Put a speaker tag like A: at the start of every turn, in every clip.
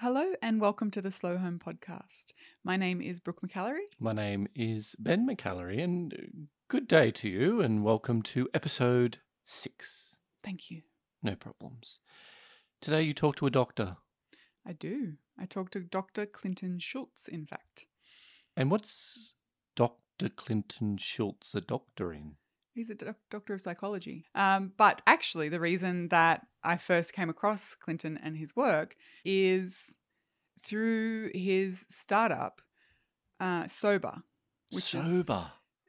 A: Hello and welcome to the Slow Home Podcast. My name is Brooke McAlary.
B: My name is Ben McAlary, and uh, good day to you, and welcome to episode six.
A: Thank you.
B: No problems. Today, you talk to a doctor.
A: I do. I talked to Dr. Clinton Schultz, in fact.
B: And what's Dr. Clinton Schultz a doctor in?
A: He's a doc- doctor of psychology. Um, but actually, the reason that I first came across Clinton and his work is through his startup, uh, Sobah, which is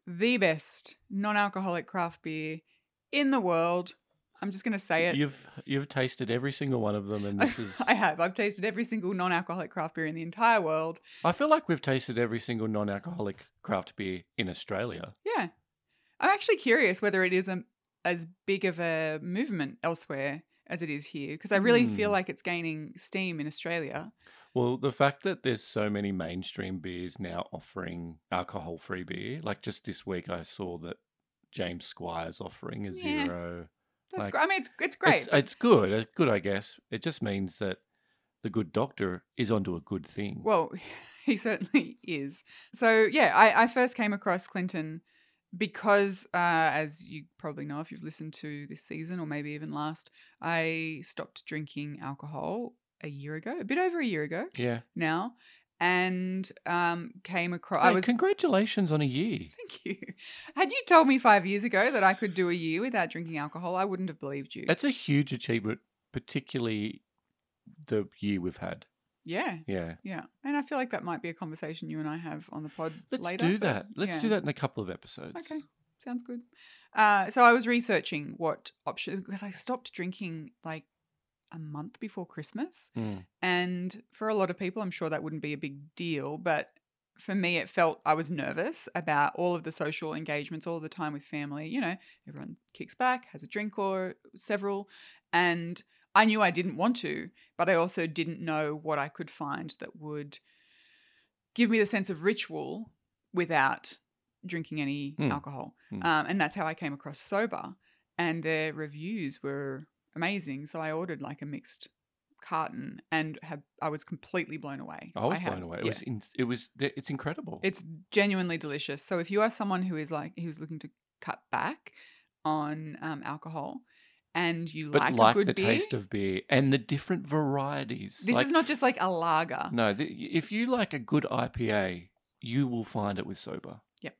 A: the best non alcoholic craft beer in the world. I'm just going to say it.
B: You've you've tasted every single one of them, and this is.
A: I have. I've tasted every single non alcoholic craft beer in the entire world.
B: I feel like we've tasted every single non-alcoholic craft beer in Australia.
A: Yeah. I'm actually curious whether it is a, as big of a movement elsewhere as it is here, because I really feel
B: Hmm.
A: like it's gaining steam in Australia.
B: Well, the fact that there's so many mainstream beers now offering alcohol-free beer, like just this week, I saw that James Squire's offering a
A: Yeah.
B: zero.
A: That's
B: Like,
A: great. I mean, it's, it's great.
B: It's, it's good. It's good, I guess. It just means that the good doctor is onto a good thing.
A: Well, he certainly is. So, yeah, I, I first came across Clinton because, uh, as you probably know if you've listened to this season or maybe even last, I stopped drinking alcohol a year ago, a bit over a year ago
B: yeah.
A: now, and um, came across.
B: Hey,
A: I was.
B: congratulations on a year.
A: Thank you. Had you told me five years ago that I could do a year without drinking alcohol, I wouldn't have believed you.
B: That's a huge achievement, particularly the year we've had.
A: Yeah.
B: Yeah.
A: Yeah. And I feel like that might be a conversation you and I have on the pod
B: Let's
A: later.
B: do that. Let's do that in a couple of episodes.
A: Okay. Sounds good. Uh, so I was researching what options because I stopped drinking like a month before Christmas.
B: Mm.
A: And for a lot of people, I'm sure that wouldn't be a big deal. But for me, it felt I was nervous about all of the social engagements, all of the time with family. You know, everyone kicks back, has a drink or several. And I knew I didn't want to, but I also didn't know what I could find that would give me the sense of ritual without drinking any
B: Hmm.
A: alcohol.
B: Hmm.
A: Um, and that's how I came across Sobah. And their reviews were amazing. So I ordered like a mixed carton and have I was completely blown away.
B: I was
A: had-
B: blown away. It
A: yeah.
B: was. In, it was. It's incredible.
A: It's genuinely delicious. So if you are someone who is like who's looking to cut back on um, alcohol and you
B: but
A: like,
B: like,
A: a good
B: the
A: beer,
B: taste of beer and the different varieties.
A: this
B: Like,
A: is not just like a lager.
B: No, the, if you like a good IPA, you will find it with Sobah.
A: Yep.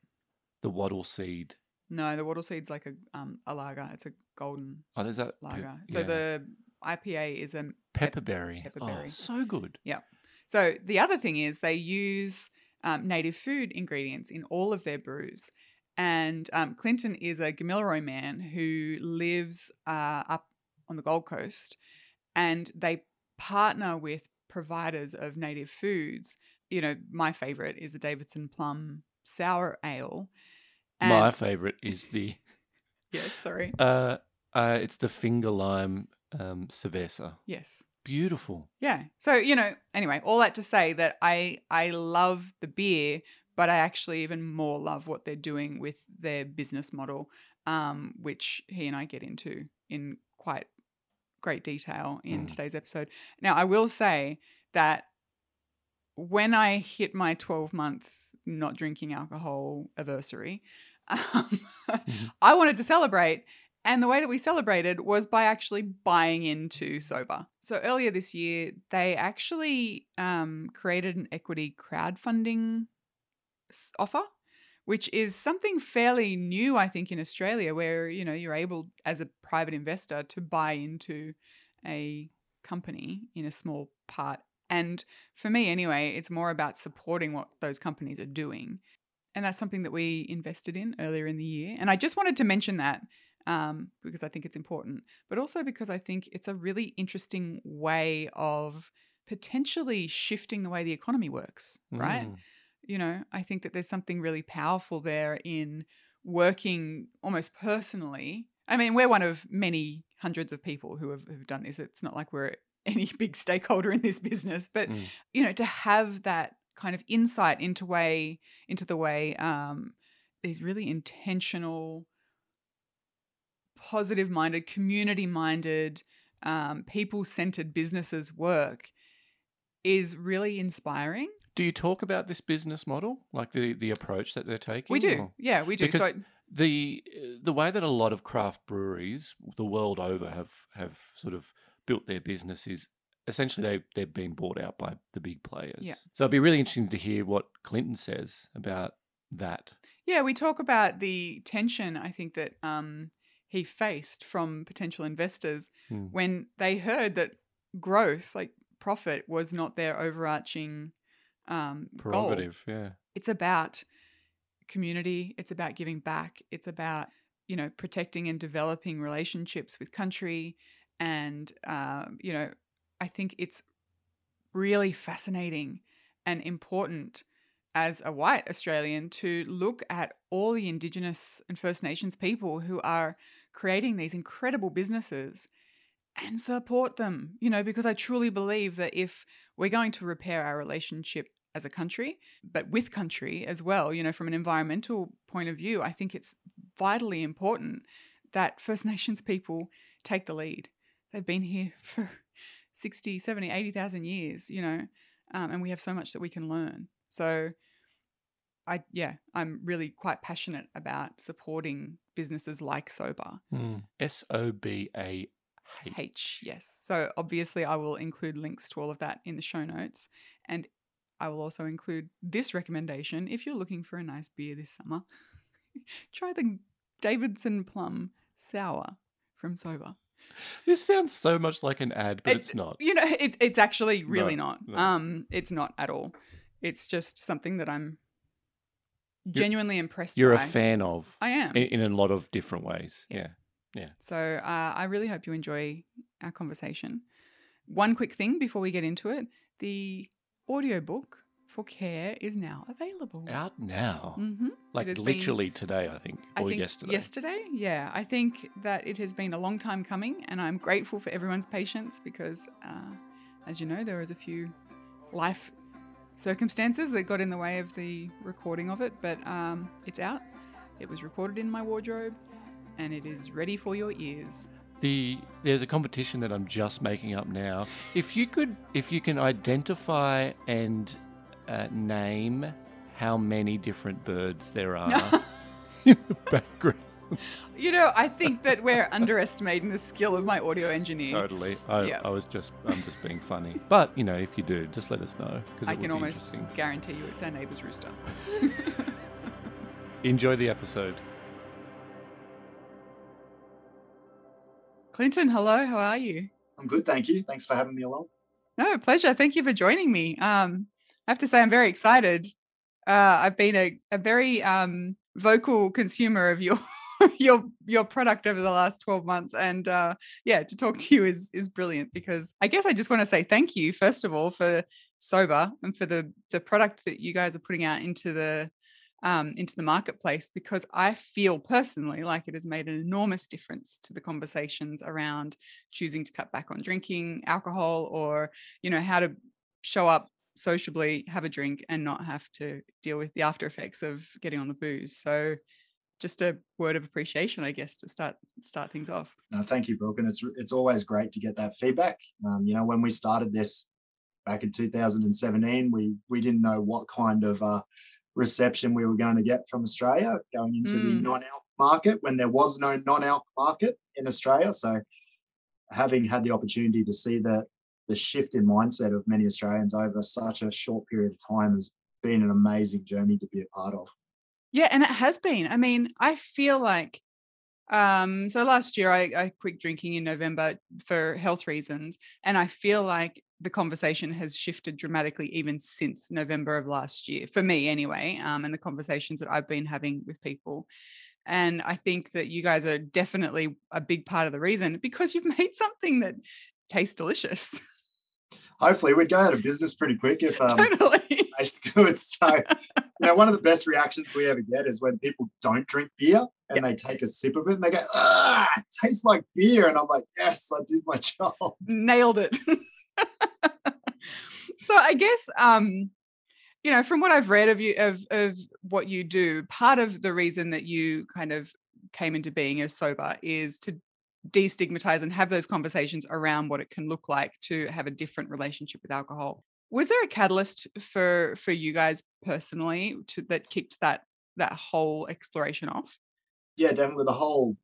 B: The wattle seed.
A: No, the wattle seed's like a um, a lager. It's a golden
B: Oh, there's that pe-
A: lager. So
B: yeah.
A: the IPA is a pep-
B: pepperberry.
A: pepperberry.
B: Oh, so good. Yep.
A: So the other thing is they use um, native food ingredients in all of their brews. And um, Clinton is a Gamilaroi man who lives uh, up on the Gold Coast, and they partner with providers of native foods. You know, my favorite is the Davidson Plum Sour Ale.
B: My favorite is the
A: yes, sorry,
B: uh, uh, it's the finger lime um, cerveza.
A: yes,
B: Beautiful.
A: Yeah. So, you know, anyway, all that to say that I I love the beer, but I actually even more love what they're doing with their business model, um, which he and I get into in quite great detail in
B: Mm.
A: today's episode. Now, I will say that when I hit my 12 month not drinking alcohol anniversary, um, I wanted to celebrate. And the way that we celebrated was by actually buying into Sobah. So earlier this year, they actually um, created an equity crowdfunding offer, which is something fairly new, I think, in Australia, where you know you're able as a private investor to buy into a company in a small part. And for me, anyway, it's more about supporting what those companies are doing. And that's something that we invested in earlier in the year. And I just wanted to mention that um, because I think it's important, but also because I think it's a really interesting way of potentially shifting the way the economy works, right?
B: Mm.
A: You know, I think that there's something really powerful there in working almost personally. I mean, we're one of many hundreds of people who have, who've done this. It's not like we're any big stakeholder in this business, but
B: Mm.
A: you know, to have that kind of insight into way into the way um, these really intentional, positive minded, community minded, um, people centered businesses work is really inspiring.
B: Do you talk about this business model, like the the approach that they're taking?
A: We do.
B: or-
A: Yeah, we do. So
B: Because the the way that a lot of craft breweries the world over have have sort of built their business is essentially they they've been bought out by the big players.
A: Yeah.
B: So it'd be really interesting to hear what Clinton says about that.
A: Yeah, we talk about the tension I think that um, he faced from potential investors
B: Hmm.
A: when they heard that growth, like profit, was not their overarching um, goal.
B: Prerogative, yeah.
A: It's about community. It's about giving back. It's about you know protecting and developing relationships with country, and um, you know I think it's really fascinating and important as a white Australian to look at all the Indigenous and First Nations people who are creating these incredible businesses and support them, you know, because I truly believe that if we're going to repair our relationship as a country, but with country as well, you know, from an environmental point of view, I think it's vitally important that First Nations people take the lead. They've been here for 60, 70, 80,000 years, you know, um, and we have so much that we can learn. So, I yeah, I'm really quite passionate about supporting businesses like Sobah.
B: S O B A H.
A: H, yes. So obviously, I will include links to all of that in the show notes, and I will also include this recommendation if you're looking for a nice beer this summer. try the Davidson Plum Sour from Sobah.
B: This sounds so much like an ad, but
A: It-
B: it's not.
A: You know, it, it's actually really
B: No,
A: not.
B: no.
A: Um, it's not at all. It's just something that I'm genuinely impressed
B: You're a fan of
A: I am.
B: in, in a lot of different ways.
A: Yeah.
B: Yeah.
A: So uh, I really hope you enjoy our conversation. One quick thing before we get into it the audiobook for Care is now available.
B: Out now.
A: hmm
B: Like
A: has been-
B: literally today, I think.
A: I
B: Or
A: think
B: yesterday.
A: Yesterday, yeah. I think that it has been a long time coming, and I'm grateful for everyone's patience because, uh, as you know, there was a few life circumstances that got in the way of the recording of it, but um, it's out. It was recorded in my wardrobe, and it is ready for your ears.
B: The there's a competition that I'm just making up now. If you could, if you can identify and uh, name how many different birds there are in the background.
A: You know, I think that we're underestimating the skill of my audio engineer.
B: Totally. I,
A: Yeah.
B: I was just, I'm just being funny. But you know, if you do, just let us know because
A: I can almost guarantee you it's our neighbour's rooster.
B: Enjoy the episode.
A: Clinton, hello, how are you?
C: I'm good, thank you. Thanks for having me along.
A: No, pleasure. Thank you for joining me. Um, I have to say, I'm very excited. Uh, I've been a, a very um, vocal consumer of your your your product over the last 12 months, and uh, yeah, to talk to you is is brilliant because I guess I just want to say thank you first of all for Sobah and for the the product that you guys are putting out into the um, into the marketplace because I feel personally like it has made an enormous difference to the conversations around choosing to cut back on drinking alcohol or you know how to show up sociably have a drink and not have to deal with the after effects of getting on the booze so just a word of appreciation i guess to start start things off
C: No, thank you, Brooke. And it's it's always great to get that feedback. Um, you know, when we started this back in 2017, we we didn't know what kind of uh, reception we were going to get from Australia going into the
A: Mm.
C: non-alc market when there was no non-alc market in Australia. So having had the opportunity to see the the shift in mindset of many Australians over such a short period of time has been an amazing journey to be a part of.
A: yeah and it has been i mean i feel like um so last year I, I quit drinking in november for health reasons and i feel like the conversation has shifted dramatically even since november of last year for me anyway um and the conversations that i've been having with people and i think that you guys are definitely a big part of the reason because you've made something that tastes delicious
C: Hopefully, we'd go out of business pretty quick if um,
A: totally
C: good. So, you know, one of the best reactions we ever get is when people don't drink beer and they take a sip of it and they go, ah, it tastes like beer. And I'm like, yes, I did my job.
A: nailed it. So I guess um you know from what I've read of you of of what you do, part of the reason that you kind of came into being as Sobah is to destigmatize and have those conversations around what it can look like to have a different relationship with alcohol. Was there a catalyst for for you guys personally to that kicked that that whole exploration off?
C: Yeah, definitely. The whole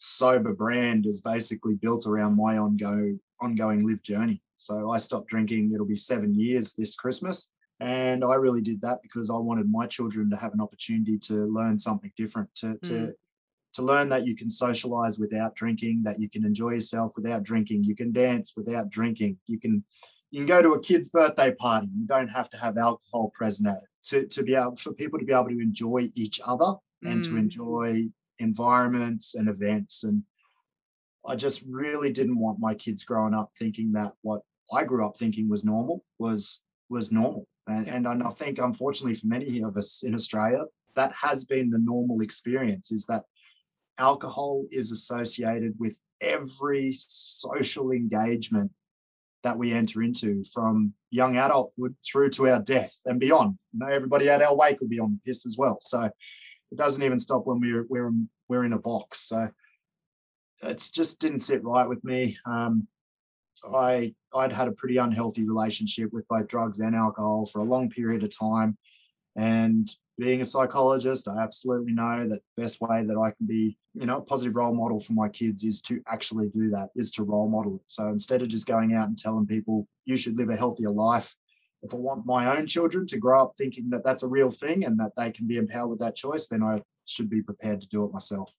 C: Sobah brand is basically built around my ongoing ongoing live journey. So I stopped drinking. It'll be seven years this Christmas, and I really did that because I wanted my children to have an opportunity to learn something different, to mm. to to learn that you can socialize without drinking, that you can enjoy yourself without drinking, you can dance without drinking, you can you can go to a kid's birthday party. You don't have to have alcohol present at it. To, to be able for people to be able to enjoy each other and mm. to enjoy environments and events. And I just really didn't want my kids growing up thinking that what I grew up thinking was normal was was normal. And, and I think unfortunately for many of us in Australia, that has been the normal experience is that alcohol is associated with every social engagement that we enter into from young adulthood through to our death and beyond. You know, everybody at our wake will be on this as well. So it doesn't even stop when we're we're we're in a box. So it just didn't sit right with me. Um, I I'd had a pretty unhealthy relationship with both drugs and alcohol for a long period of time, and being a psychologist, I absolutely know that the best way that I can be, you know, a positive role model for my kids is to actually do that, is to role model it. So instead of just going out and telling people you should live a healthier life, if I want my own children to grow up thinking that that's a real thing and that they can be empowered with that choice, then I should be prepared to do it myself.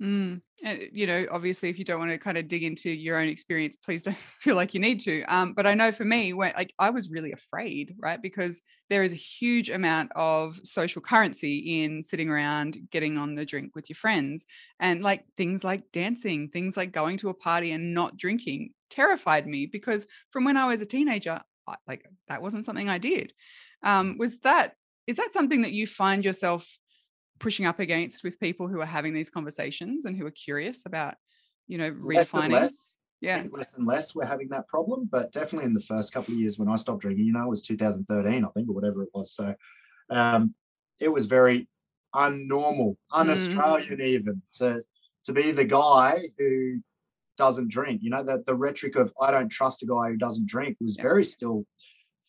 A: Mm. And, you know, obviously, if you don't want to kind of dig into your own experience, please don't feel like you need to. Um, but I know for me, when like I was really afraid, right? Because there is a huge amount of social currency in sitting around, getting on the drink with your friends, and like things like dancing, things like going to a party and not drinking terrified me because from when I was a teenager, I, like that wasn't something I did. Um, was that is that something that you find yourself pushing up against with people who are having these conversations and who are curious about, you know, redefining.
C: Less yeah. less and less we're having that problem, but definitely in the first couple of years when I stopped drinking, you know, it was 2013, I think, or whatever it was. So um, it was very unnormal, mm. un-Australian mm. even to to be the guy who doesn't drink. You know, that the rhetoric of I don't trust a guy who doesn't drink was yeah. very still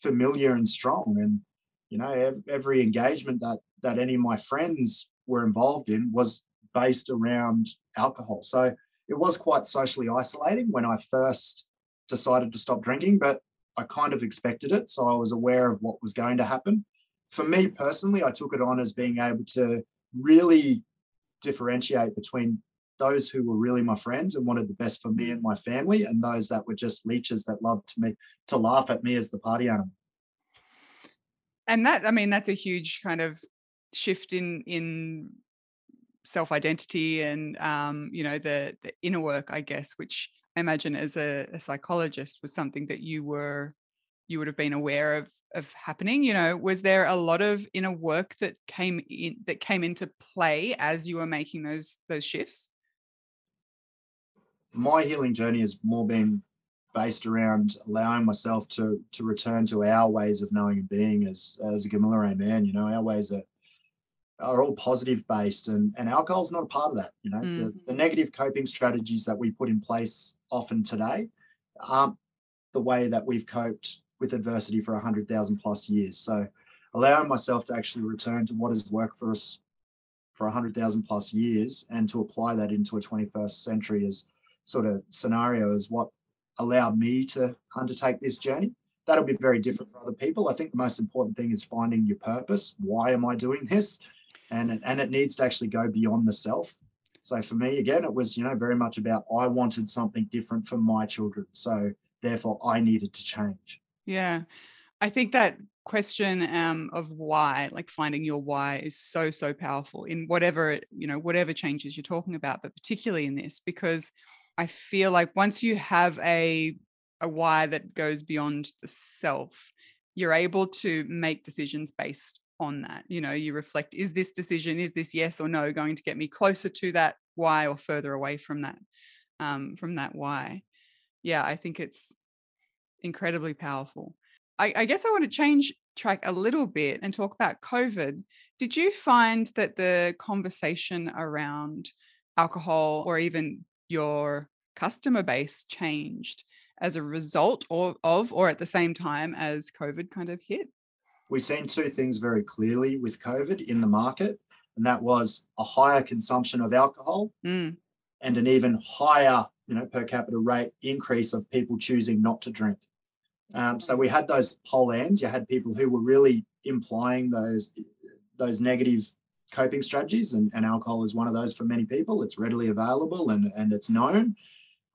C: familiar and strong. And you know, every, every engagement that that any of my friends were involved in was based around alcohol. So it was quite socially isolating when I first decided to stop drinking, but I kind of expected it. So I was aware of what was going to happen. For me personally, I took it on as being able to really differentiate between those who were really my friends and wanted the best for me and my family, and those that were just leeches that loved to me to laugh at me as the party animal.
A: And that, I mean, that's a huge kind of shift in in self identity and um, you know the the inner work, I guess, which I imagine as a, a psychologist was something that you were you would have been aware of of happening you know? Was there a lot of inner work that came in that came into play as you were making those those shifts?
C: My healing journey has more been based around allowing myself to to return to our ways of knowing and being as as a Gamilaroi man you know? Our ways are are all positive based and, and alcohol is not a part of that you know? Mm. the, the, negative coping strategies that we put in place often today aren't the way that we've coped with adversity for 100000 plus years. So allowing myself to actually return to what has worked for us for 100000 plus years and to apply that into a 21st century as sort of scenario is what allowed me to undertake this journey. That'll be very different for other people. I think the most important thing is finding your purpose. Why am i doing this and it, and it needs to actually go beyond the self. So for me, again, it was you know very much about I wanted something different for my children, so therefore I needed to change.
A: Yeah, I think that question um, of why, like finding your why, is so so powerful in whatever you know whatever changes you're talking about, but particularly in this because I feel like once you have a a why that goes beyond the self, you're able to make decisions based on that you know you reflect is this decision is this yes or no going to get me closer to that why or further away from that um, from that why? Yeah i think it's incredibly powerful. I, I guess i want to change track a little bit and talk about covid. Did you find that the conversation around alcohol or even your customer base changed as a result or, of or at the same time as COVID kind of hit?
C: We've seen two things very clearly with COVID in the market, and that was a higher consumption of alcohol
A: Mm.
C: and an even higher, you know, per capita rate increase of people choosing not to drink. Um, so we had those pole ends. You had people who were really implying those those negative coping strategies, and, and alcohol is one of those for many people. It's readily available and, and it's known.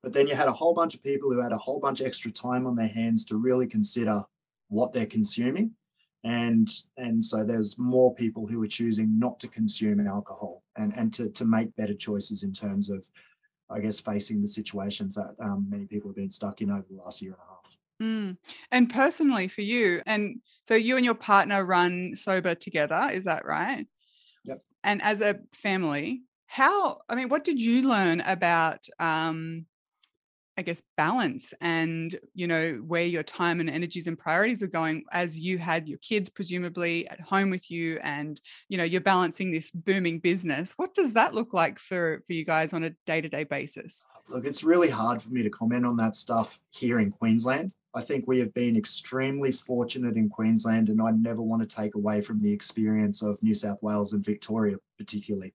C: But then you had a whole bunch of people who had a whole bunch of extra time on their hands to really consider what they're consuming. And and so there's more people who are choosing not to consume alcohol and, and to, to make better choices in terms of, I guess, facing the situations that um, many people have been stuck in over the last year and a half.
A: Mm. And personally for you, and so you and your partner run Sobah together, is that right?
C: Yep.
A: And as a family, how, I mean, what did you learn about, um, I guess, balance and, you know, where your time and energies and priorities were going as you had your kids presumably at home with you and, you know, you're balancing this booming business. What does that look like for, for you guys on a day to day basis?
C: Look, it's really hard for me to comment on that stuff here in Queensland. I think we have been extremely fortunate in Queensland, and I never want to take away from the experience of New South Wales and Victoria, particularly.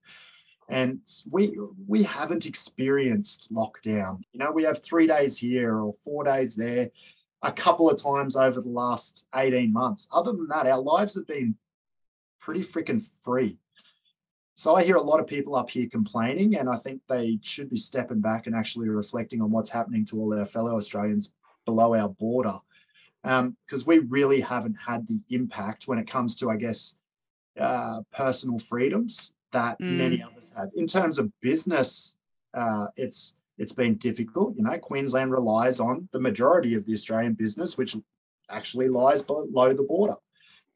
C: And we we haven't experienced lockdown. You know, we have three days here or four days there, a couple of times over the last 18 months. Other than that, our lives have been pretty freaking free. So I hear a lot of people up here complaining, and I think they should be stepping back and actually reflecting on what's happening to all our fellow Australians below our border, because um, we really haven't had the impact when it comes to, I guess, uh, personal freedoms that mm. many others have. In terms of business, uh, it's it's been difficult. You know, Queensland relies on the majority of the Australian business, which actually lies below the border.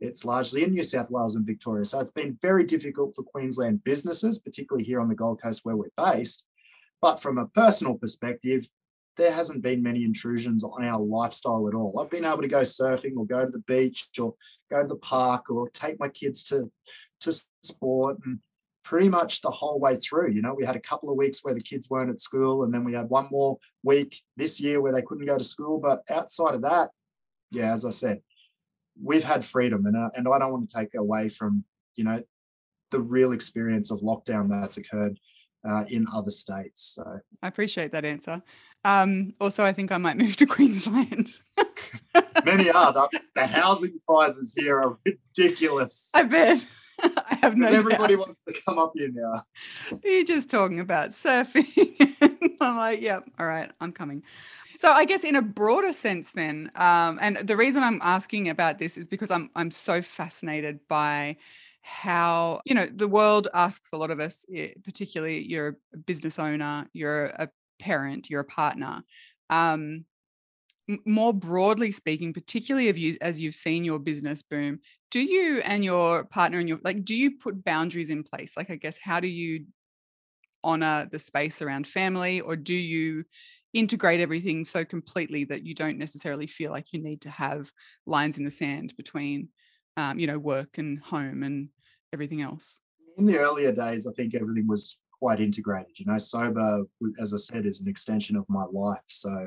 C: It's largely in New South Wales and Victoria. So it's been very difficult for Queensland businesses, particularly here on the Gold Coast where we're based. But from a personal perspective, there hasn't been many intrusions on our lifestyle at all. I've been able to go surfing or go to the beach or go to the park or take my kids to, to sport and pretty much the whole way through. You know, we had a couple of weeks where the kids weren't at school, and then we had one more week this year where they couldn't go to school. But outside of that, yeah, as I said, we've had freedom, and uh, and I don't want to take away from you know the real experience of lockdown that's occurred uh, in other states. So
A: I appreciate that answer. Um, also, I think I might move to Queensland.
C: Many are. The, the, housing prices here are ridiculous.
A: I bet. I have no.
C: Everybody
A: doubt.
C: wants to come up here now.
A: You're just talking about surfing. I'm like, yep, all right, I'm coming. So I guess in a broader sense, then, um, and the reason I'm asking about this is because I'm I'm so fascinated by how you know the world asks a lot of us, eh, particularly you're a business owner, you're a parent, you're a partner. Um, more broadly speaking, particularly of you as you've seen your business boom, do you and your partner and your like, do you put boundaries in place? Like, I guess, how do you honor the space around family, or do you integrate everything so completely that you don't necessarily feel like you need to have lines in the sand between, um, you know, work and home and everything else?
C: In the earlier days, I think everything was quite integrated. You know, Sobah, as I said, is an extension of my life. So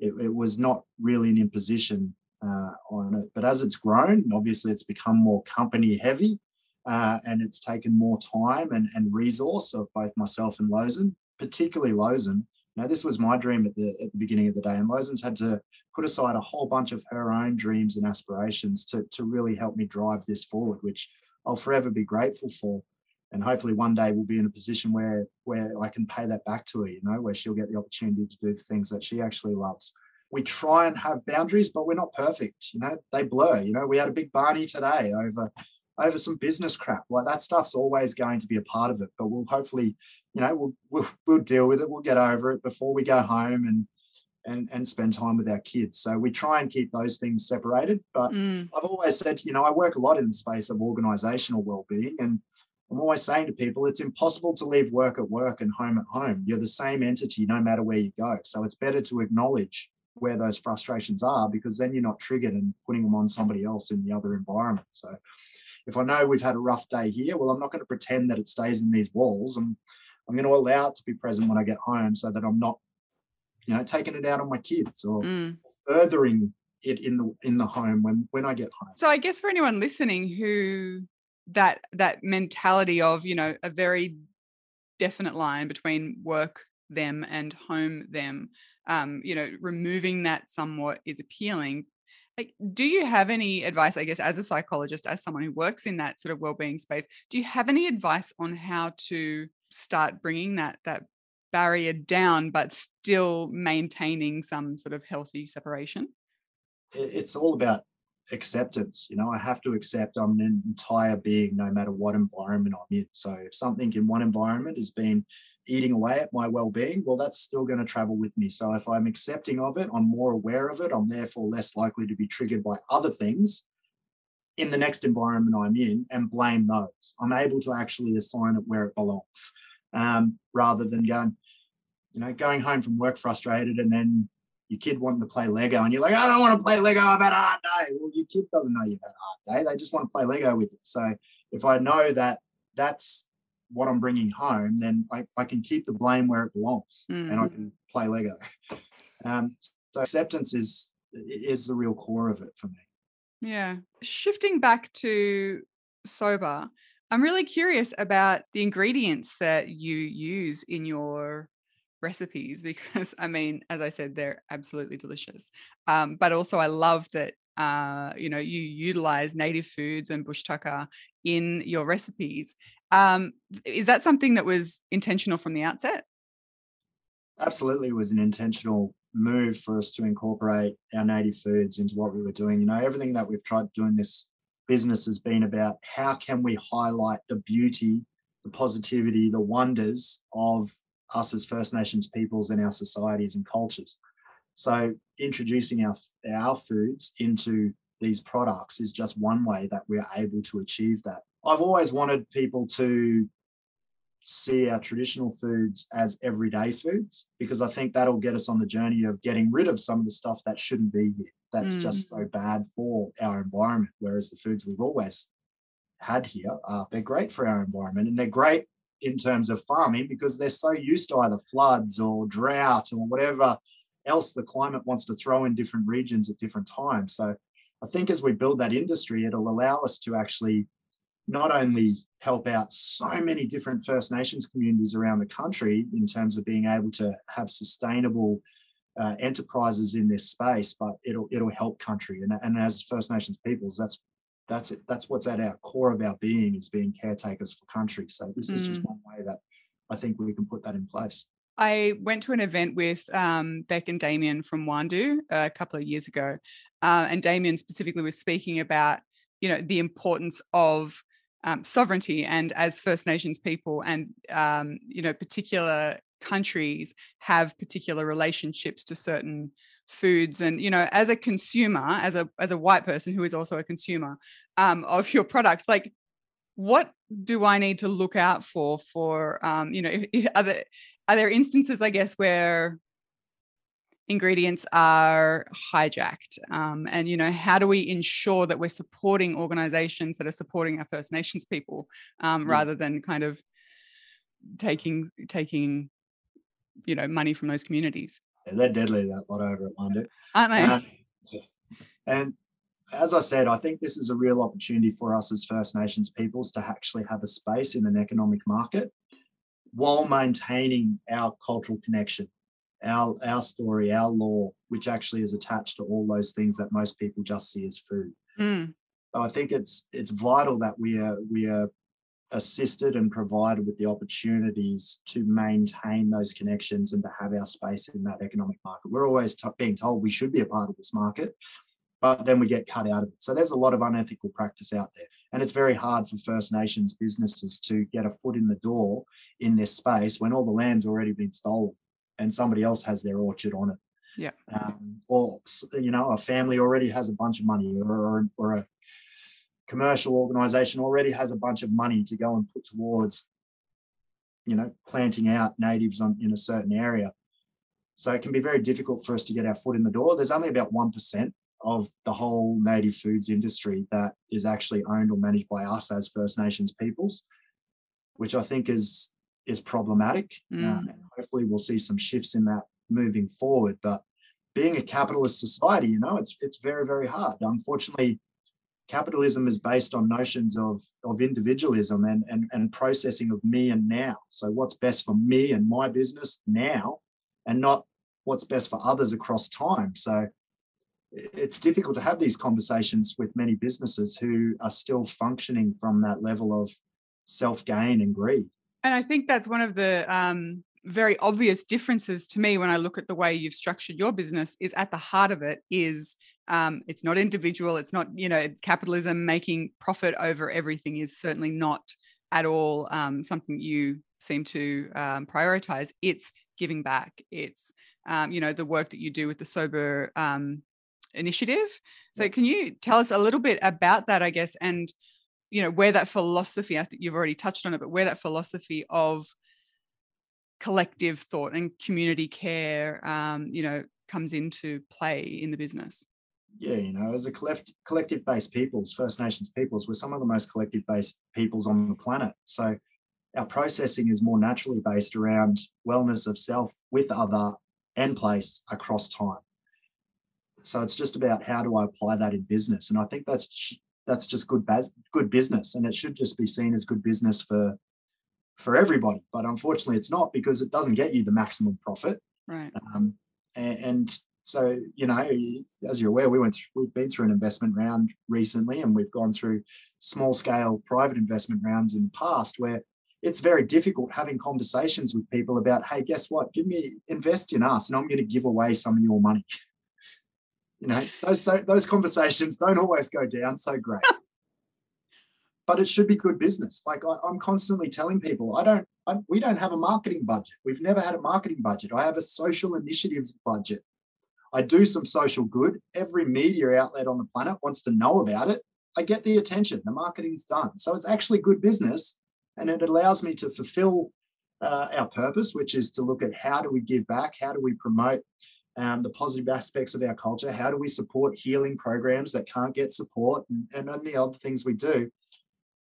C: it, it was not really an imposition uh, on it. But as it's grown, obviously it's become more company heavy uh, and it's taken more time and, and resource of both myself and Lozen, particularly Lozen. Now, this was my dream at the, at the beginning of the day, and Lozen's had to put aside a whole bunch of her own dreams and aspirations to, to really help me drive this forward, which I'll forever be grateful for and hopefully one day we'll be in a position where where I can pay that back to her, you know, where she'll get the opportunity to do the things that she actually loves. We try and have boundaries, but we're not perfect, you know. They blur. You know, we had a big Barney today over over some business crap. Like that stuff's always going to be a part of it, but we'll hopefully, you know, we'll we'll, we'll deal with it. We'll get over it before we go home and and and spend time with our kids. So we try and keep those things separated. But
A: mm.
C: I've always said, you know, I work a lot in the space of organizational well-being and I'm always saying to people, it's impossible to leave work at work and home at home. You're the same entity no matter where you go. So it's better to acknowledge where those frustrations are because then you're not triggered and putting them on somebody else in the other environment. So if I know we've had a rough day here, well, I'm not going to pretend that it stays in these walls. I'm, I'm going to allow it to be present when I get home so that I'm not you know, taking it out on my kids or
A: Mm.
C: furthering it in the in the home when when I get home.
A: So I guess for anyone listening who that that mentality of, you know, a very definite line between work them and home them, um, you know, removing that somewhat is appealing. Like, do you have any advice, I guess, as a psychologist, as someone who works in that sort of well-being space, do you have any advice on how to start bringing that that barrier down, but still maintaining some sort of healthy separation?
C: It's all about acceptance. You know, I have to accept I'm an entire being no matter what environment I'm in. So if something in one environment has been eating away at my well-being, well, that's still going to travel with me. So if I'm accepting of it, I'm more aware of it. I'm therefore less likely to be triggered by other things in the next environment I'm in and blame those. I'm able to actually assign it where it belongs, um, rather than going, you know, going home from work frustrated and then your kid wanting to play Lego and you're like, I don't want to play Lego. I've had a hard day. Well, your kid doesn't know you've had a hard day. They just want to play Lego with you. So if I know that that's what I'm bringing home, then I, I can keep the blame where it belongs and I
A: Mhm.
C: can play Lego. Um, so acceptance is is the real core of it for me.
A: Yeah. Shifting back to Sobah, I'm really curious about the ingredients that you use in your recipes because, I mean, as I said, they're absolutely delicious. Um, but also, I love that. Uh, you know, you utilize native foods and bush tucker in your recipes. Um, is that something that was intentional from the outset?
C: absolutely was an intentional move for us to incorporate our native foods into what we were doing. You know, everything that we've tried doing this business has been about how can we highlight the beauty, the positivity, the wonders of us as First Nations peoples and our societies and cultures. So introducing our our foods into these products is just one way that we're able to achieve that. I've always wanted people to see our traditional foods as everyday foods because I think that'll get us on the journey of getting rid of some of the stuff that shouldn't be here. That's
A: Mm.
C: just so bad for our environment. Whereas the foods we've always had here, uh, they're great for our environment and they're great in terms of farming because they're so used to either floods or drought or whatever else the climate wants to throw in different regions at different times. So I think as we build that industry, it'll allow us to actually not only help out so many different First Nations communities around the country in terms of being able to have sustainable uh, enterprises in this space, but it'll it'll help country. And, and as First Nations peoples, that's that's it. That's what's at our core of our being is being caretakers for country. So this is just one way that I think we can put that in place.
A: I went to an event with um, Beck and Damien from Warndu a couple of years ago, uh, and Damien specifically was speaking about you know the importance of um, sovereignty and as First Nations people and um, you know particular countries have particular relationships to certain foods and you know as a consumer as a as a white person who is also a consumer um, of your product like what do I need to look out for for um, you know are there are there instances I guess where ingredients are hijacked um, and you know how do we ensure that we're supporting organizations that are supporting our first nations people um,
C: Yeah.
A: rather than kind of taking taking you know money from those communities
C: Yeah, they're deadly that lot over at Warndu.
A: aren't they
C: Um, and as I said, I think this is a real opportunity for us as First Nations peoples to actually have a space in an economic market while maintaining our cultural connection, our, our story, our law, which actually is attached to all those things that most people just see as food.
A: Mm,
C: So I think it's it's vital that we are we are assisted and provided with the opportunities to maintain those connections and to have our space in that economic market. We're always t- being told we should be a part of this market, but then we get cut out of it. So there's a lot of unethical practice out there, and it's very hard for First Nations businesses to get a foot in the door in this space when all the land's already been stolen and somebody else has their orchard on it.
A: Yeah.
C: Um, or you know, a family already has a bunch of money, or or, or a commercial organization already has a bunch of money to go and put towards you know planting out natives on in a certain area so it can be very difficult for us to get our foot in the door there's only about 1% of the whole native foods industry that is actually owned or managed by us as first nations peoples which i think is is problematic
A: Mm.
C: And hopefully we'll see some shifts in that moving forward. But being a capitalist society, you know, it's it's very very hard. Unfortunately, capitalism is based on notions of of individualism and and and processing of me and now. So what's best for me and my business now, and not what's best for others across time. So it's difficult to have these conversations with many businesses who are still functioning from that level of self gain and greed.
A: And I think that's one of the um, very obvious differences to me when I look at the way you've structured your business. Is at the heart of it is um, it's not individual. It's not you know capitalism making profit over everything is certainly not at all um, something you seem to um, prioritize. It's giving back. It's um, you know the work that you do with the Sobah um, initiative. So can you tell us a little bit about that, I guess, and you know where that philosophy, I think you've already touched on it, but where that philosophy of collective thought and community care, um, you know, comes into play in the business.
C: Yeah, you know, as a collect- collective-based peoples, First Nations peoples, we're some of the most collective-based peoples on the planet. So our processing is more naturally based around wellness of self with other and place across time so it's just about how do I apply that in business, and I think that's that's just good good business, and it should just be seen as good business for for everybody. But unfortunately, it's not because it doesn't get you the maximum profit.
A: Right.
C: Um, and, and so you know, as you're aware, we went through, we've been through an investment round recently, and we've gone through small scale private investment rounds in the past where it's very difficult having conversations with people about, hey, guess what? Give me invest in us, and I'm going to give away some of your money. you know those so, those conversations don't always go down so great but it should be good business. Like I, am constantly telling people i don't I, we don't have a marketing budget. We've never had a marketing budget. I have a social initiatives budget. I do some social good. Every media outlet on the planet wants to know about it. I get the attention. The marketing's done. So it's actually good business and it allows me to fulfill uh, our purpose which is to look at how do we give back? How do we promote um, the positive aspects of our culture. How do we support healing programs that can't get support and, and, the other things we do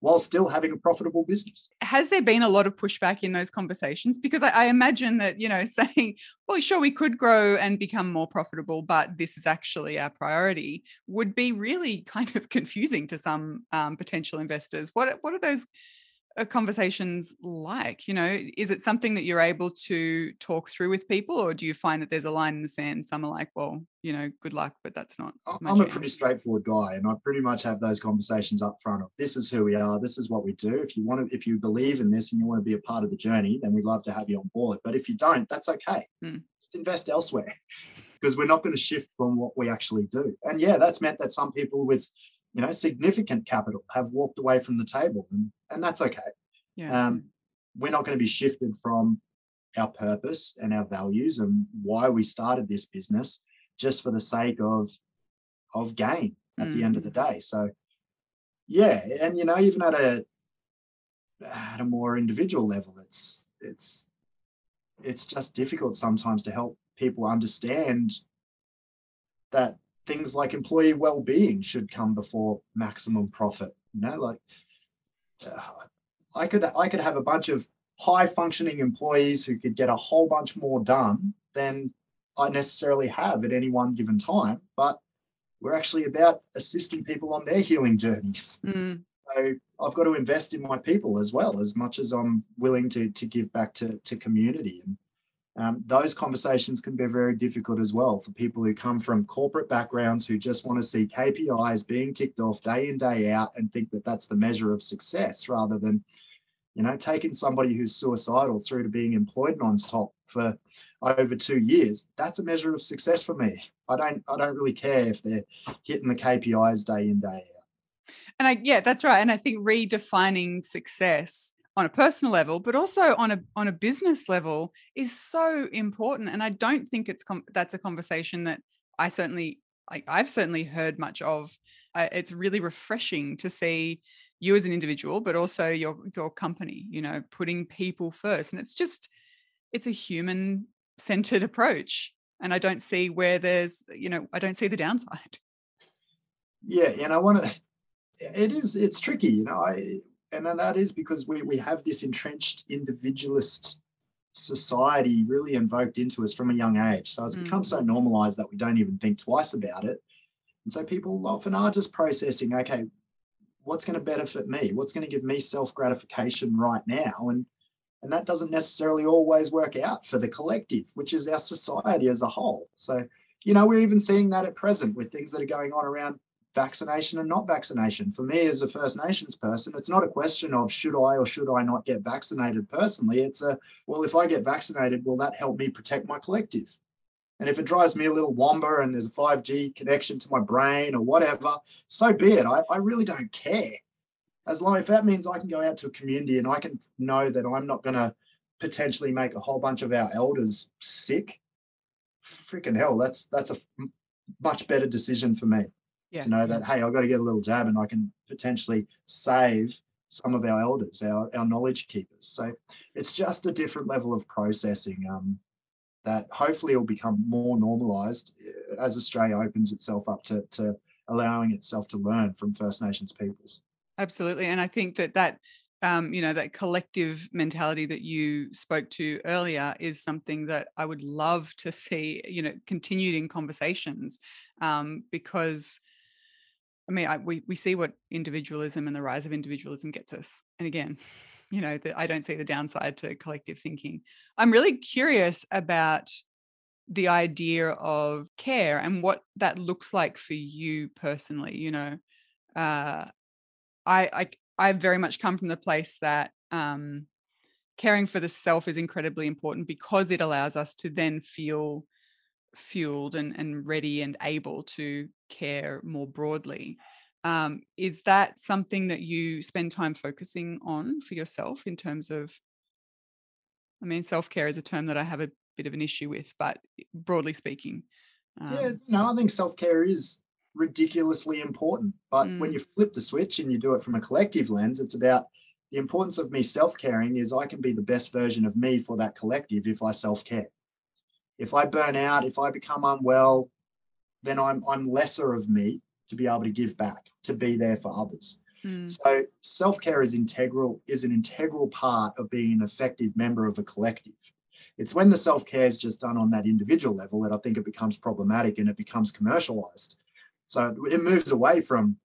C: while still having a profitable business.
A: Has there been a lot of pushback in those conversations? Because I, I, imagine that, you know, saying, well, sure, we could grow and become more profitable, but this is actually our priority would be really kind of confusing to some um, potential investors. What, what are those conversations like? You know, is it something that you're able to talk through with people, or do you find that there's a line in the sand? Some are like, well, you know, good luck, but that's not.
C: I'm a pretty straightforward guy, and I pretty much have those conversations up front of this is who we are, this is what we do. If you want to, if you believe in this and you want to be a part of the journey, then we'd love to have you on board. But if you don't, that's okay. Hmm. Just invest elsewhere because we're not going to shift from what we actually do. And yeah, that's meant that some people with you know, significant capital have walked away from the table, and, and that's okay. Yeah. Um, we're not going to be shifted from our purpose and our values and why we started this business just for the sake of of gain at mm. the end of the mm. day. So, yeah, and you know, even at a at a more individual level, it's it's it's just difficult sometimes to help people understand that things like employee well-being should come before maximum profit you know like uh, i could i could have a bunch of high functioning employees who could get a whole bunch more done than i necessarily have at any one given time but we're actually about assisting people on their healing journeys mm. so i've got to invest in my people as well as much as i'm willing to to give back to to community and um, those conversations can be very difficult as well for people who come from corporate backgrounds who just want to see KPIs being ticked off day in, day out and think that that's the measure of success rather than, you know, taking somebody who's suicidal through to being employed non-stop for over two years. That's a measure of success for me. I don't, I don't really care if they're hitting the KPIs day in, day out.
A: And I, yeah, that's right. And I think redefining success on a personal level but also on a on a business level is so important and i don't think it's com- that's a conversation that i certainly like i've certainly heard much of. Uh, it's really refreshing to see you as an individual but also your your company you know putting people first and it's just it's a human centered approach and i don't see where there's you know i don't see the downside.
C: Yeah and i want to it is it's tricky you know i and then that is because we, we have this entrenched individualist society really invoked into us from a young age. So it's
A: Mm.
C: become so normalized that we don't even think twice about it. And so people often are just processing, okay, what's going to benefit me? What's going to give me self gratification right now? And and that doesn't necessarily always work out for the collective, which is our society as a whole. So, you know, we're even seeing that at present with things that are going on around vaccination and not vaccination. For me, as a First Nations person, it's not a question of should I or should I not get vaccinated personally. It's a, well, if I get vaccinated, will that help me protect my collective? And if it drives me a little womber and there's a 5G connection to my brain or whatever, so be it. I, I really don't care. As long as that means I can go out to a community and I can know that I'm not going to potentially make a whole bunch of our elders sick, freaking hell, that's that's a much better decision for me
A: Yeah.
C: to know that hey, I've got to get a little jab and I can potentially save some of our elders, our, our knowledge keepers. So it's just a different level of processing um, that hopefully will become more normalized uh, as Australia opens itself up to, to allowing itself to learn from First Nations peoples.
A: Absolutely. And I think that that, um, you know, that collective mentality that you spoke to earlier is something that I would love to see, you know, continued in conversations um, because. I mean, I, we we see what individualism and the rise of individualism gets us, and again, you know, the, I don't see the downside to collective thinking. I'm really curious about the idea of care and what that looks like for you personally. You know, uh, I, I I very much come from the place that um, caring for the self is incredibly important because it allows us to then feel fueled and, and ready and able to care more broadly. Um, is that something that you spend time focusing on for yourself in terms of? I mean, self care is a term that I have a bit of an issue with, but broadly speaking,
C: yeah,
A: um,
C: no, I think self care is ridiculously important. But when
A: Mm.
C: you flip the switch and you do it from a collective lens, it's about the importance of me self caring is I can be the best version of me for that collective if I self care. If I burn out, if I become unwell, then I'm I'm lesser of me to be able to give back, to be there for others.
A: mm,
C: So self-care is integral, is an integral part of being an effective member of a collective. It's when the self-care is just done on that individual level that I think it becomes problematic and it becomes commercialized. So it moves away from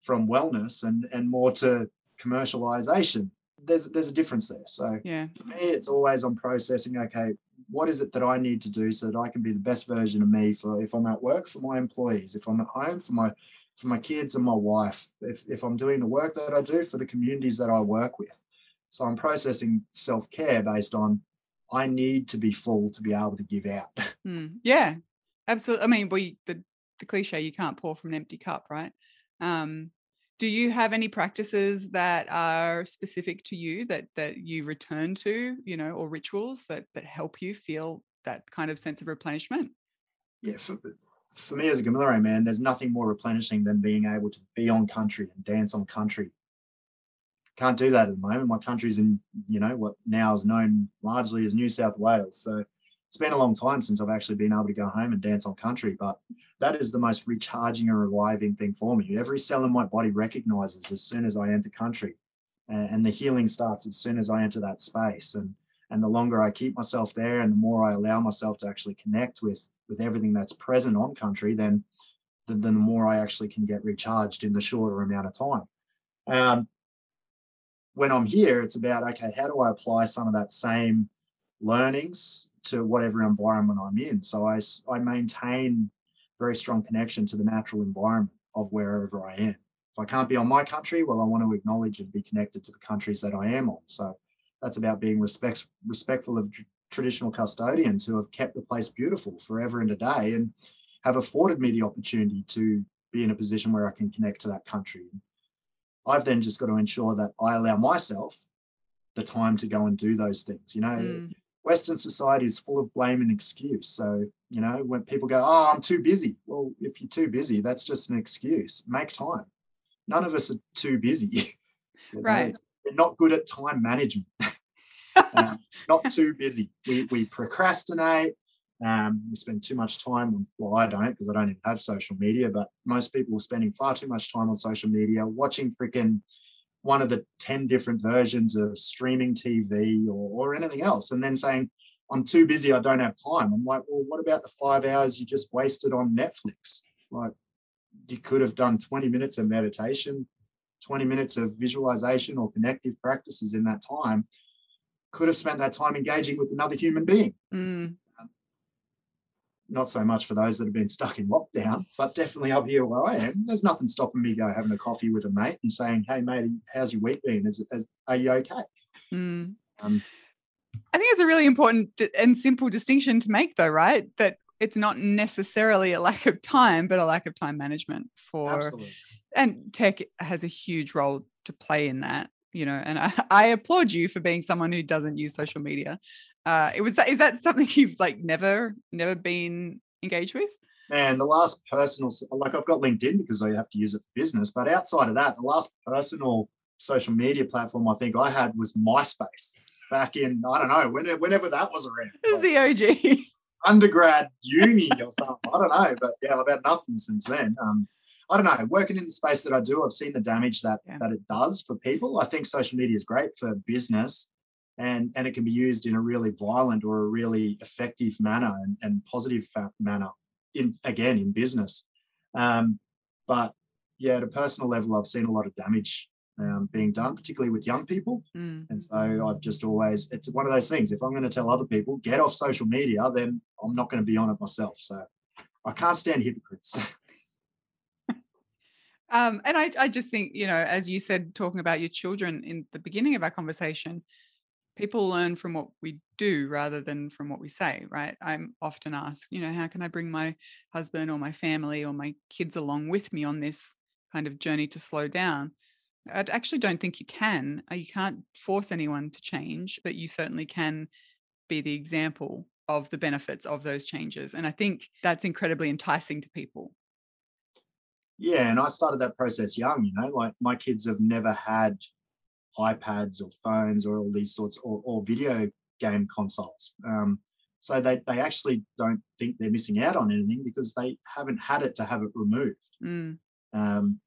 C: from wellness and and more to commercialization. There's there's a difference there. So
A: yeah,
C: for me, it's always on processing. Okay, what is it that I need to do so that I can be the best version of me for if I'm at work for my employees, if I'm at home for my for my kids and my wife, if if I'm doing the work that I do for the communities that I work with. So I'm processing self care based on I need to be full to be able to give out.
A: mm, yeah, absolutely. I mean, we the the cliche you can't pour from an empty cup, right? Um, do you have any practices that are specific to you that that you return to, you know, or rituals that that help you feel that kind of sense of replenishment?
C: yeah, for, for me as a Gamilaraay man, there's nothing more replenishing than being able to be on country and dance on country. Can't do that at the moment. My country's in, you know, what now is known largely as New South Wales. So it's been a long time since I've actually been able to go home and dance on country. But that is the most recharging and reviving thing for me. Every cell in my body recognizes as soon as I enter country. And, the healing starts as soon as I enter that space. And and the longer I keep myself there and the more I allow myself to actually connect with with everything that's present on country, then then, then the more I actually can get recharged in the shorter amount of time. Um, when I'm here, it's about okay, how do I apply some of that same learnings to whatever environment I'm in? So I, I maintain very strong connection to the natural environment of wherever I am. If I can't be on my country, well, I want to acknowledge and be connected to the countries that I am on. So that's about being respect, respectful of traditional custodians who have kept the place beautiful forever and a day and have afforded me the opportunity to be in a position where I can connect to that country. I've then just got to ensure that I allow myself the time to go and do those things. You know,
A: Mm,
C: Western society is full of blame and excuse. So, you know, when people go, Oh, I'm too busy. Well, if you're too busy, that's just an excuse. Make time. None of us are too busy. Know,
A: Right.
C: We're not good at time management. um, not too busy. We, we procrastinate. Um, we spend too much time on, well, I don't because I don't even have social media, but most people are spending far too much time on social media, watching freaking one of the 10 different versions of streaming TV or, or anything else, and then saying, I'm too busy, I don't have time. I'm like, well, what about the five hours you just wasted on Netflix? Like, you could have done 20 minutes of meditation, 20 minutes of visualization or connective practices in that time. Could have spent that time engaging with another human being.
A: Mm.
C: Not so much for those that have been stuck in lockdown, but definitely up here where I am, there's nothing stopping me go having a coffee with a mate and saying, "Hey, mate, how's your week been? Is, is are you okay?"
A: Mm.
C: Um,
A: I think it's a really important and simple distinction to make, though, right? That it's not necessarily a lack of time, but a lack of time management for.
C: absolutely.
A: And tech has a huge role to play in that, you know. And I, I applaud you for being someone who doesn't use social media. Uh, it was that is that something you've like never never been engaged with?
C: Man, the last personal, like I've got LinkedIn because I have to use it for business, but outside of that, the last personal social media platform I think I had was MySpace back in, I don't know, whenever, whenever that was around. Like
A: the OG.
C: undergrad, uni or something. I don't know, but yeah, I've had nothing since then. Um, I don't know. Working in the space that I do, I've seen the damage that
A: Yeah.
C: that it does for people. I think social media is great for business, and and it can be used in a really violent or a really effective manner and, and positive manner. In again in business, um, but yeah, at a personal level, I've seen a lot of damage um, being done, particularly with young people.
A: Mm.
C: And so I've just always, it's one of those things. If I'm going to tell other people, get off social media, then I'm not going to be on it myself. So I can't stand hypocrites.
A: Um, and I, I just think, you know, as you said, talking about your children in the beginning of our conversation, people learn from what we do rather than from what we say, right? I'm often asked, you know, how can I bring my husband or my family or my kids along with me on this kind of journey to slow down? I actually don't think you can. Uh, You can't force anyone to change, but you certainly can be the example of the benefits of those changes. And I think that's incredibly enticing to people.
C: yeah. And I started that process young, you know, like my kids have never had iPads or phones or all these sorts or, or video game consoles. Um, so they, they actually don't think they're missing out on anything because they haven't had it to have it removed.
A: Mm,
C: Um,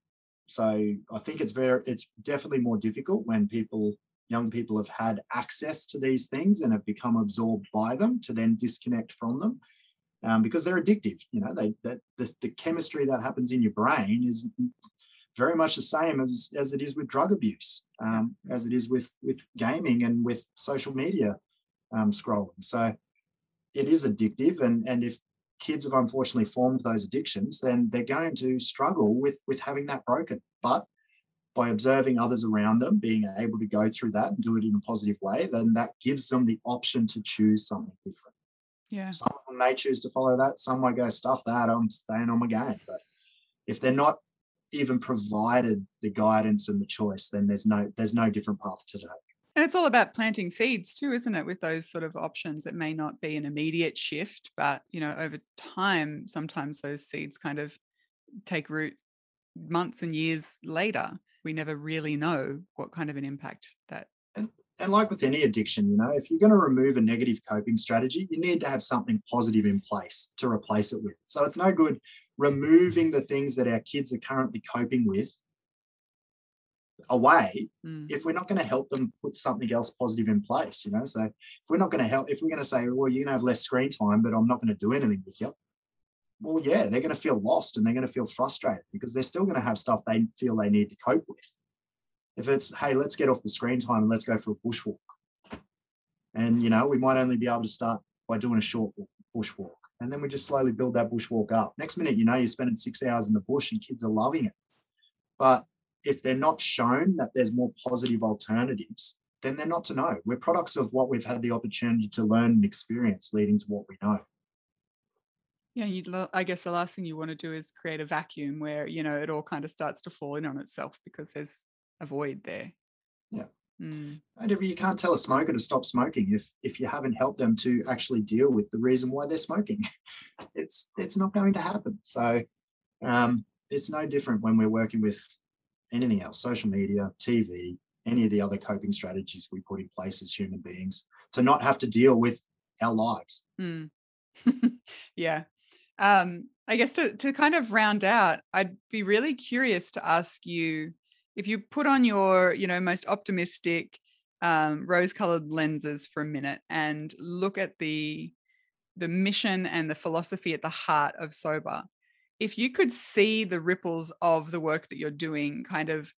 C: so I think it's very, it's definitely more difficult when people, young people have had access to these things and have become absorbed by them to then disconnect from them, um, because they're addictive. You know, they that the, the chemistry that happens in your brain is very much the same as as it is with drug abuse, um, as it is with with gaming and with social media um, scrolling. So it is addictive, and and if kids have unfortunately formed those addictions, then they're going to struggle with with having that broken. But by observing others around them being able to go through that and do it in a positive way, then that gives them the option to choose something different.
A: yeah.
C: Some of them may choose to follow that. Some might go stuff that. I'm staying on my game. But if they're not even provided the guidance and the choice, then there's no there's no different path to take.
A: And it's all about planting seeds too, isn't it? With those sort of options, it may not be an immediate shift, but you know, over time, sometimes those seeds kind of take root months and years later. We never really know what kind of an impact that.
C: And like with any addiction, you know, if you're going to remove a negative coping strategy, you need to have something positive in place to replace it with. So it's no good removing the things that our kids are currently coping with away
A: Mm,
C: if we're not going to help them put something else positive in place, you know. So if we're not going to help, if we're going to say, well, you're going to have less screen time, but I'm not going to do anything with you. Well, yeah, they're going to feel lost and they're going to feel frustrated because they're still going to have stuff they feel they need to cope with. If it's, hey, let's get off the screen time and let's go for a bushwalk. And, you know, we might only be able to start by doing a short walk- bushwalk. And then we just slowly build that bushwalk up. Next minute, you know, you're spending six hours in the bush and kids are loving it. But if they're not shown that there's more positive alternatives, then they're not to know. We're products of what we've had the opportunity to learn and experience leading to what we know.
A: Yeah, you. I guess the last thing you want to do is create a vacuum where you know it all kind of starts to fall in on itself because there's a void there.
C: Yeah.
A: Mm,
C: And if you can't tell a smoker to stop smoking if if you haven't helped them to actually deal with the reason why they're smoking, it's it's not going to happen. So um, it's no different when we're working with anything else, social media, TV, any of the other coping strategies we put in place as human beings to not have to deal with our lives.
A: mm. yeah. Um, I guess to to kind of round out, I'd be really curious to ask you if you put on your, you know, most optimistic um, rose-colored lenses for a minute and look at the the mission and the philosophy at the heart of Sobah, if you could see the ripples of the work that you're doing kind of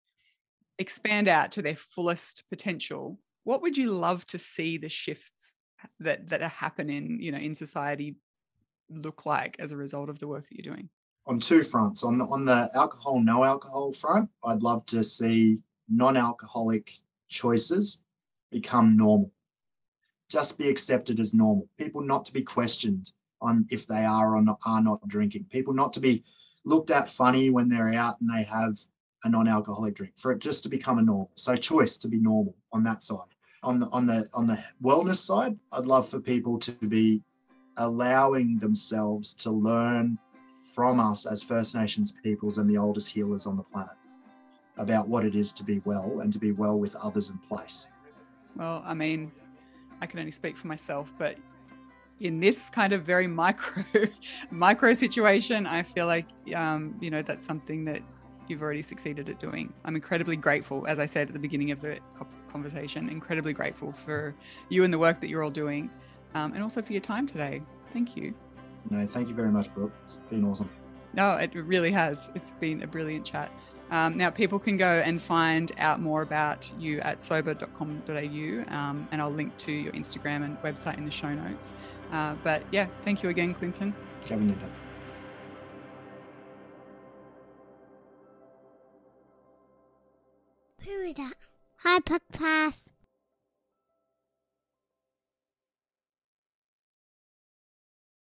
A: expand out to their fullest potential, what would you love to see the shifts that that happen in you know in society look like as a result of the work that you're doing?
C: On two fronts. On the, on the alcohol, no alcohol front, I'd love to see non-alcoholic choices become normal. Just be accepted as normal. People not to be questioned on if they are or not, are not drinking. People not to be looked at funny when they're out and they have a non-alcoholic drink. For it just to become a normal. So choice to be normal on that side. On the on the on the wellness side, I'd love for people to be allowing themselves to learn from us as First Nations peoples and the oldest healers on the planet about what it is to be well and to be well with others in place.
A: Well, I mean, I can only speak for myself, but in this kind of very micro micro situation, I feel like um, you know that's something that you've already succeeded at doing. I'm incredibly grateful, as I said at the beginning of the conversation, incredibly grateful for you and the work that you're all doing, um, and also for your time today. Thank you.
C: No, thank you very much, Brooke. It's been awesome.
A: No, it really has. It's been a brilliant chat. Um, now, people can go and find out more about you at sobah.com.au, um, and I'll link to your Instagram and website in the show notes. Uh, but yeah, thank you again, Clinton.
C: Kevin,
D: Who is that? Hi, Podcast.